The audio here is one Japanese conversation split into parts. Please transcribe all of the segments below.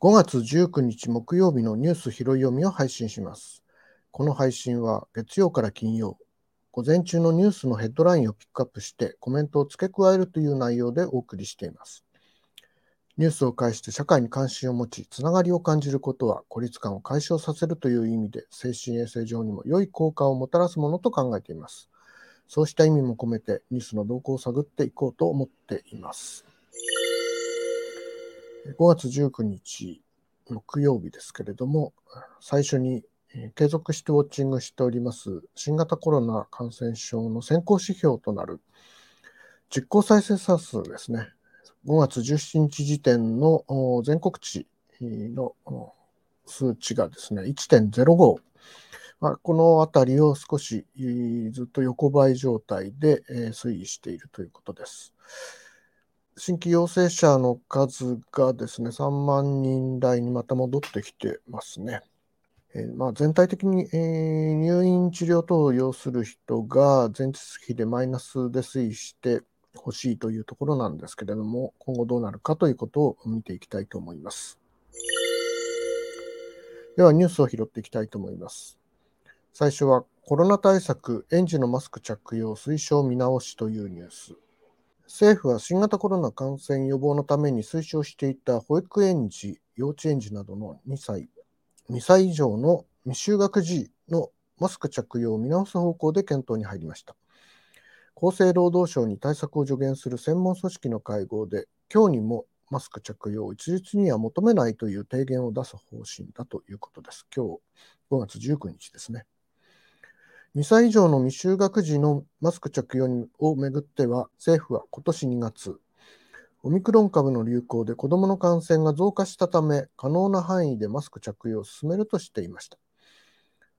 5月19日木曜日のニュース拾い読みを配信します。この配信は月曜から金曜、午前中のニュースのヘッドラインをピックアップしてコメントを付け加えるという内容でお送りしています。ニュースを介して社会に関心を持ち、つながりを感じることは孤立感を解消させるという意味で精神衛生上にも良い効果をもたらすものと考えています。そうした意味も込めてニュースの動向を探っていこうと思っています。5月19日木曜日ですけれども、最初に継続してウォッチングしております新型コロナ感染症の先行指標となる実効再生産数ですね。5月17日時点の全国値の数値がですね、1.05。まあ、このあたりを少しずっと横ばい状態で推移しているということです。新規陽性者の数がですね、3万人台にまた戻ってきてますね。えー、まあ、全体的に、えー、入院治療等を要する人が前日比でマイナスで推移してほしいというところなんですけれども、今後どうなるかということを見ていきたいと思います。ではニュースを拾っていきたいと思います。最初はコロナ対策、園児のマスク着用推奨見直しというニュース。政府は新型コロナ感染予防のために推奨していた保育園児、幼稚園児などの2歳、2歳以上の未就学児のマスク着用を見直す方向で検討に入りました。厚生労働省に対策を助言する専門組織の会合で、今日にもマスク着用を一律には求めないという提言を出す方針だということです。今日5月19日ですね。2歳以上の未就学児のマスク着用をめぐっては、政府は今年2月、オミクロン株の流行で子どもの感染が増加したため、可能な範囲でマスク着用を進めるとしていました。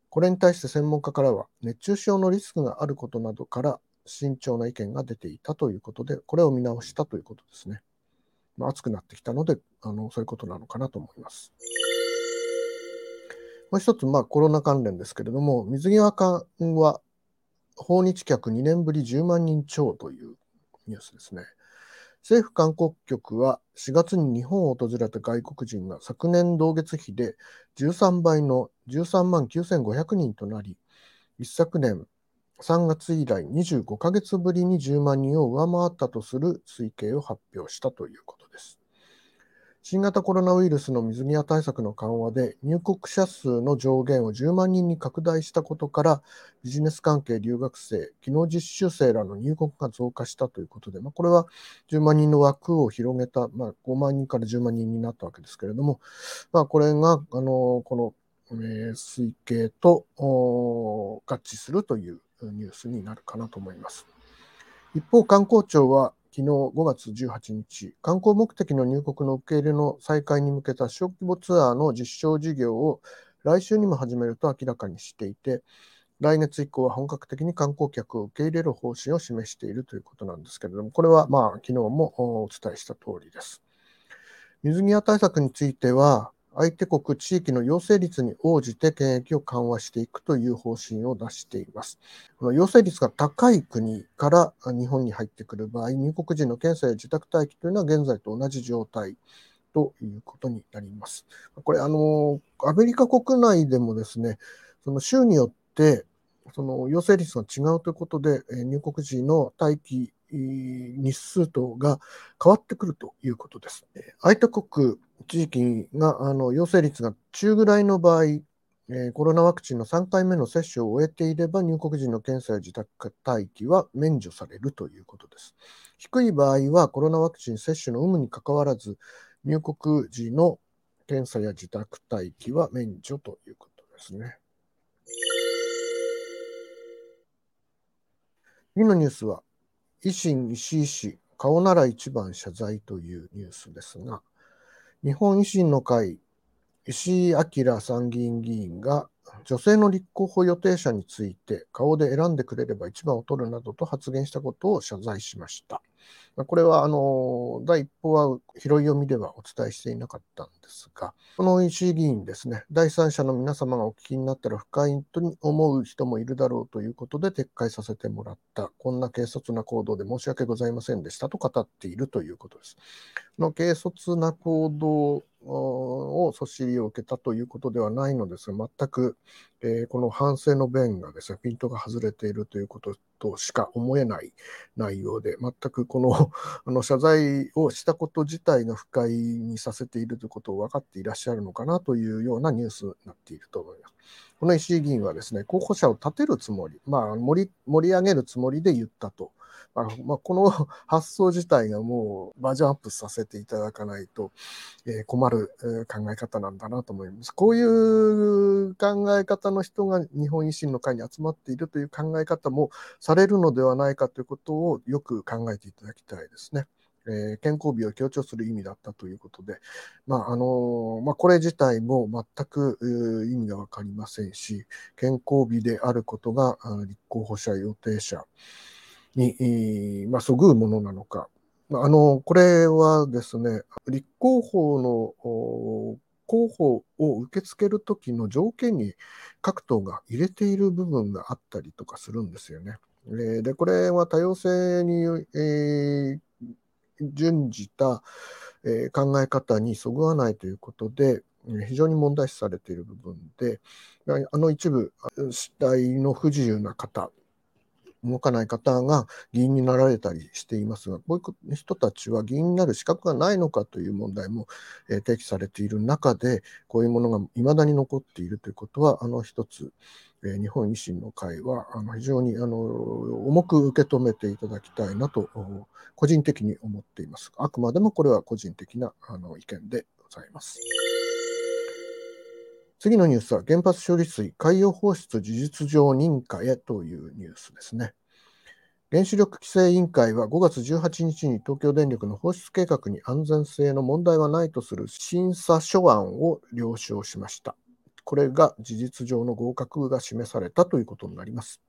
これに対して専門家からは、熱中症のリスクがあることなどから慎重な意見が出ていたということで、これを見直したということですね。まあ、暑くなってきたのであの、そういうことなのかなと思います。もう一つ、まあ、コロナ関連ですけれども、水際館は訪日客2年ぶり10万人超というニュースですね。政府観光局は4月に日本を訪れた外国人が昨年同月比で13倍の13万9500人となり、一昨年3月以来25ヶ月ぶりに10万人を上回ったとする推計を発表したということです。新型コロナウイルスの水際対策の緩和で入国者数の上限を10万人に拡大したことからビジネス関係留学生、技能実習生らの入国が増加したということで、まあ、これは10万人の枠を広げた、まあ、5万人から10万人になったわけですけれども、まあ、これがあのこの、えー、推計と合致するというニュースになるかなと思います。一方、観光庁は昨日5月18日、観光目的の入国の受け入れの再開に向けた小規模ツアーの実証事業を来週にも始めると明らかにしていて、来月以降は本格的に観光客を受け入れる方針を示しているということなんですけれども、これはまあ昨日もお伝えした通りです。水際対策については、相手国、地域の陽性率に応じて検疫を緩和していくという方針を出しています。この陽性率が高い国から日本に入ってくる場合、入国時の検査や自宅待機というのは現在と同じ状態ということになります。これ、あの、アメリカ国内でもですね、その州によってその陽性率が違うということで、入国時の待機日数等が変わってくるということです。相手国、地域があの陽性率が中ぐらいの場合、えー、コロナワクチンの3回目の接種を終えていれば入国時の検査や自宅待機は免除されるということです。低い場合はコロナワクチン接種の有無にかかわらず入国時の検査や自宅待機は免除ということですね。次のニュースは、維新石井氏、顔なら一番謝罪というニュースですが、日本維新の会、石井明参議院議員が女性の立候補予定者について顔で選んでくれれば一番を取るなどと発言したことを謝罪しました。これはあの第一報は拾い読みではお伝えしていなかったんですが、この石井議員ですね、第三者の皆様がお聞きになったら不快と思う人もいるだろうということで撤回させてもらった、こんな軽率な行動で申し訳ございませんでしたと語っているということです。の軽率な行動をそしりを受けたということではないのですが、全く、えー、この反省の弁がですね、ピントが外れているということとしか思えない内容で、全くこのあの謝罪をしたこと自体が不快にさせているということを分かっていらっしゃるのかなというようなニュースになっていると思います。この石井議員はですね、候補者を立てるつもり、まあ盛り、盛り上げるつもりで言ったと。まあ、まあ、この 発想自体がもうバージョンアップさせていただかないと、えー、困る、考え方なんだなと思います。こういう考え方の人が日本維新の会に集まっているという考え方もされるのではないかということをよく考えていただきたいですね。えー、健康美を強調する意味だったということで、まああのまあ、これ自体も全く意味が分かりませんし、健康美であることが立候補者、予定者に、まあ、そぐうものなのか。あのこれはですね、立候補の候補を受け付けるときの条件に各党が入れている部分があったりとかするんですよね。で、これは多様性に、えー、準じた、え考え方にそぐわないということで、非常に問題視されている部分で、あの一部、死体の不自由な方、動かない方が議員になられたりしていますが、こういう人たちは議員になる資格がないのかという問題も提起されている中で、こういうものが未だに残っているということは、あの一つ、日本維新の会はあの非常にあの重く受け止めていただきたいなと、個人的に思っています。あくまでもこれは個人的なあの意見でございます。次のニュースは原発処理水海洋放出事実上認可へというニュースですね。原子力規制委員会は5月18日に東京電力の放出計画に安全性の問題はないとする審査書案を了承しました。これが事実上の合格が示されたということになります。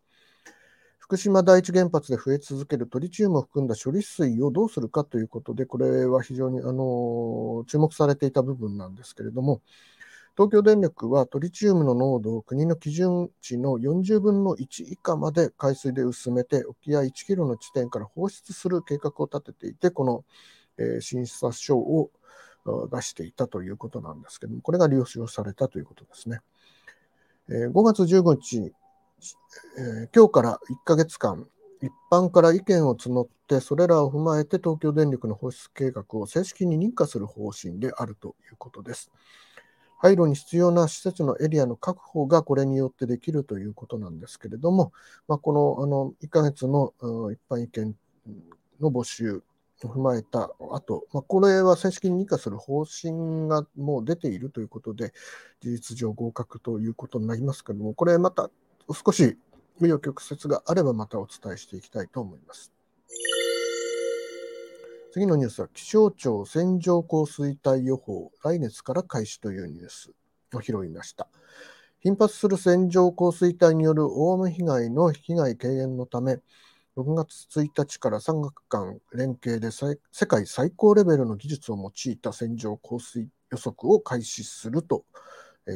福島第一原発で増え続けるトリチウムを含んだ処理水をどうするかということで、これは非常にあの注目されていた部分なんですけれども、東京電力はトリチウムの濃度を国の基準値の40分の1以下まで海水で薄めて沖合1キロの地点から放出する計画を立てていて、この、え、審査書を出していたということなんですけども、これが了承されたということですね。え、5月15日、え、今日から1ヶ月間、一般から意見を募って、それらを踏まえて東京電力の放出計画を正式に認可する方針であるということです。廃炉に必要な施設のエリアの確保がこれによってできるということなんですけれども、まあ、このあの1ヶ月の一般意見の募集を踏まえた後、まあ、これは正式に認可する方針がもう出ているということで、事実上合格ということになりますけれども、これまた少し紆余曲折があればまたお伝えしていきたいと思います。次のニュースは気象庁線状降水帯予報、来月から開始というニュースを拾いました。頻発する線状降水帯による大雨被害の被害軽減のため、6月1日から3月間連携で世界最高レベルの技術を用いた線状降水予測を開始すると、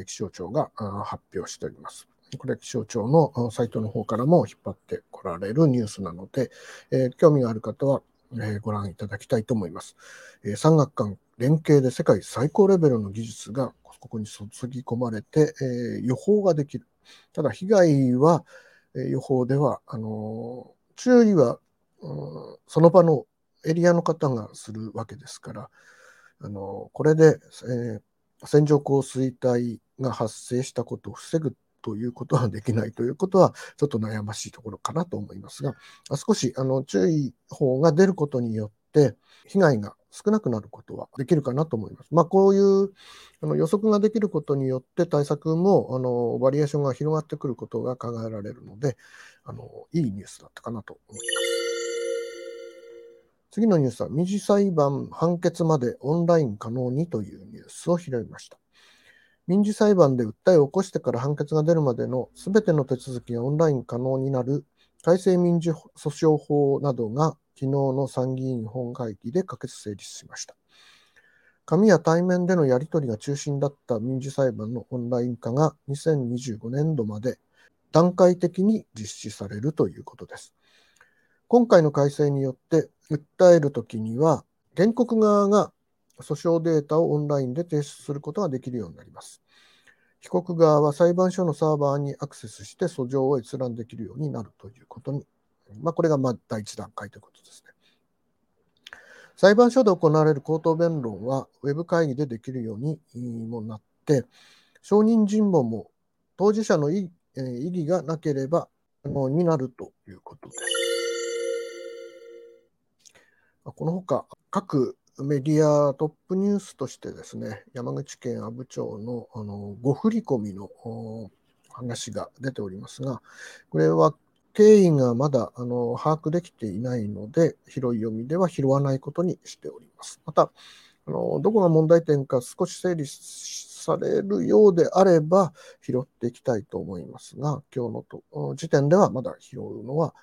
気象庁が発表しております。これ気象庁のサイトの方からも引っ張ってこられるニュースなので、興味がある方はえご覧いただきたいと思います。え産学官連携で世界最高レベルの技術がここに注ぎ込まれて、え予報ができる。ただ、被害は、え予報では、あの注意は、うん、その場のエリアの方がするわけですから、あのこれで、えー、線状降水帯が発生したことを防ぐということはできないということは、ちょっと悩ましいところかなと思いますが、少しあの注意報が出ることによって、被害が少なくなることはできるかなと思います。まあ、こういうあの予測ができることによって対策もあのバリエーションが広がってくることが考えられるので、あのいいニュースだったかなと思います。次のニュースは、民事裁判判決までオンライン可能にというニュースを拾いました。民事裁判で訴えを起こしてから判決が出るまでのすべての手続きがオンライン可能になる改正民事訴訟法などが昨日の参議院本会議で可決成立しました。紙や対面でのやり取りが中心だった民事裁判のオンライン化が2025年度まで段階的に実施されるということです。今回の改正によって訴えるときには原告側が訴訟データをオンラインで提出することができるようになります。被告側は裁判所のサーバーにアクセスして訴状を閲覧できるようになるということに、まあ、これがまあ第一段階ということですね。裁判所で行われる口頭弁論は、ウェブ会議でできるようにもなって、証人尋問も当事者の異議がなければ可能になるということです。このほか、各メディアトップニュースとしてですね、山口県阿武町のあの誤振り込みの話が出ておりますが、これは経緯がまだあの把握できていないので、広い読みでは拾わないことにしております。また、あのどこが問題点か少し整理されるようであれば拾っていきたいと思いますが、今日のと時点ではまだ拾うのは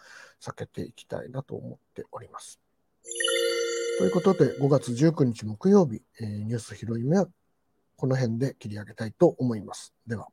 避けていきたいなと思っております。ということで、5月19日木曜日、えー、ニュース拾い目はこの辺で切り上げたいと思います。では。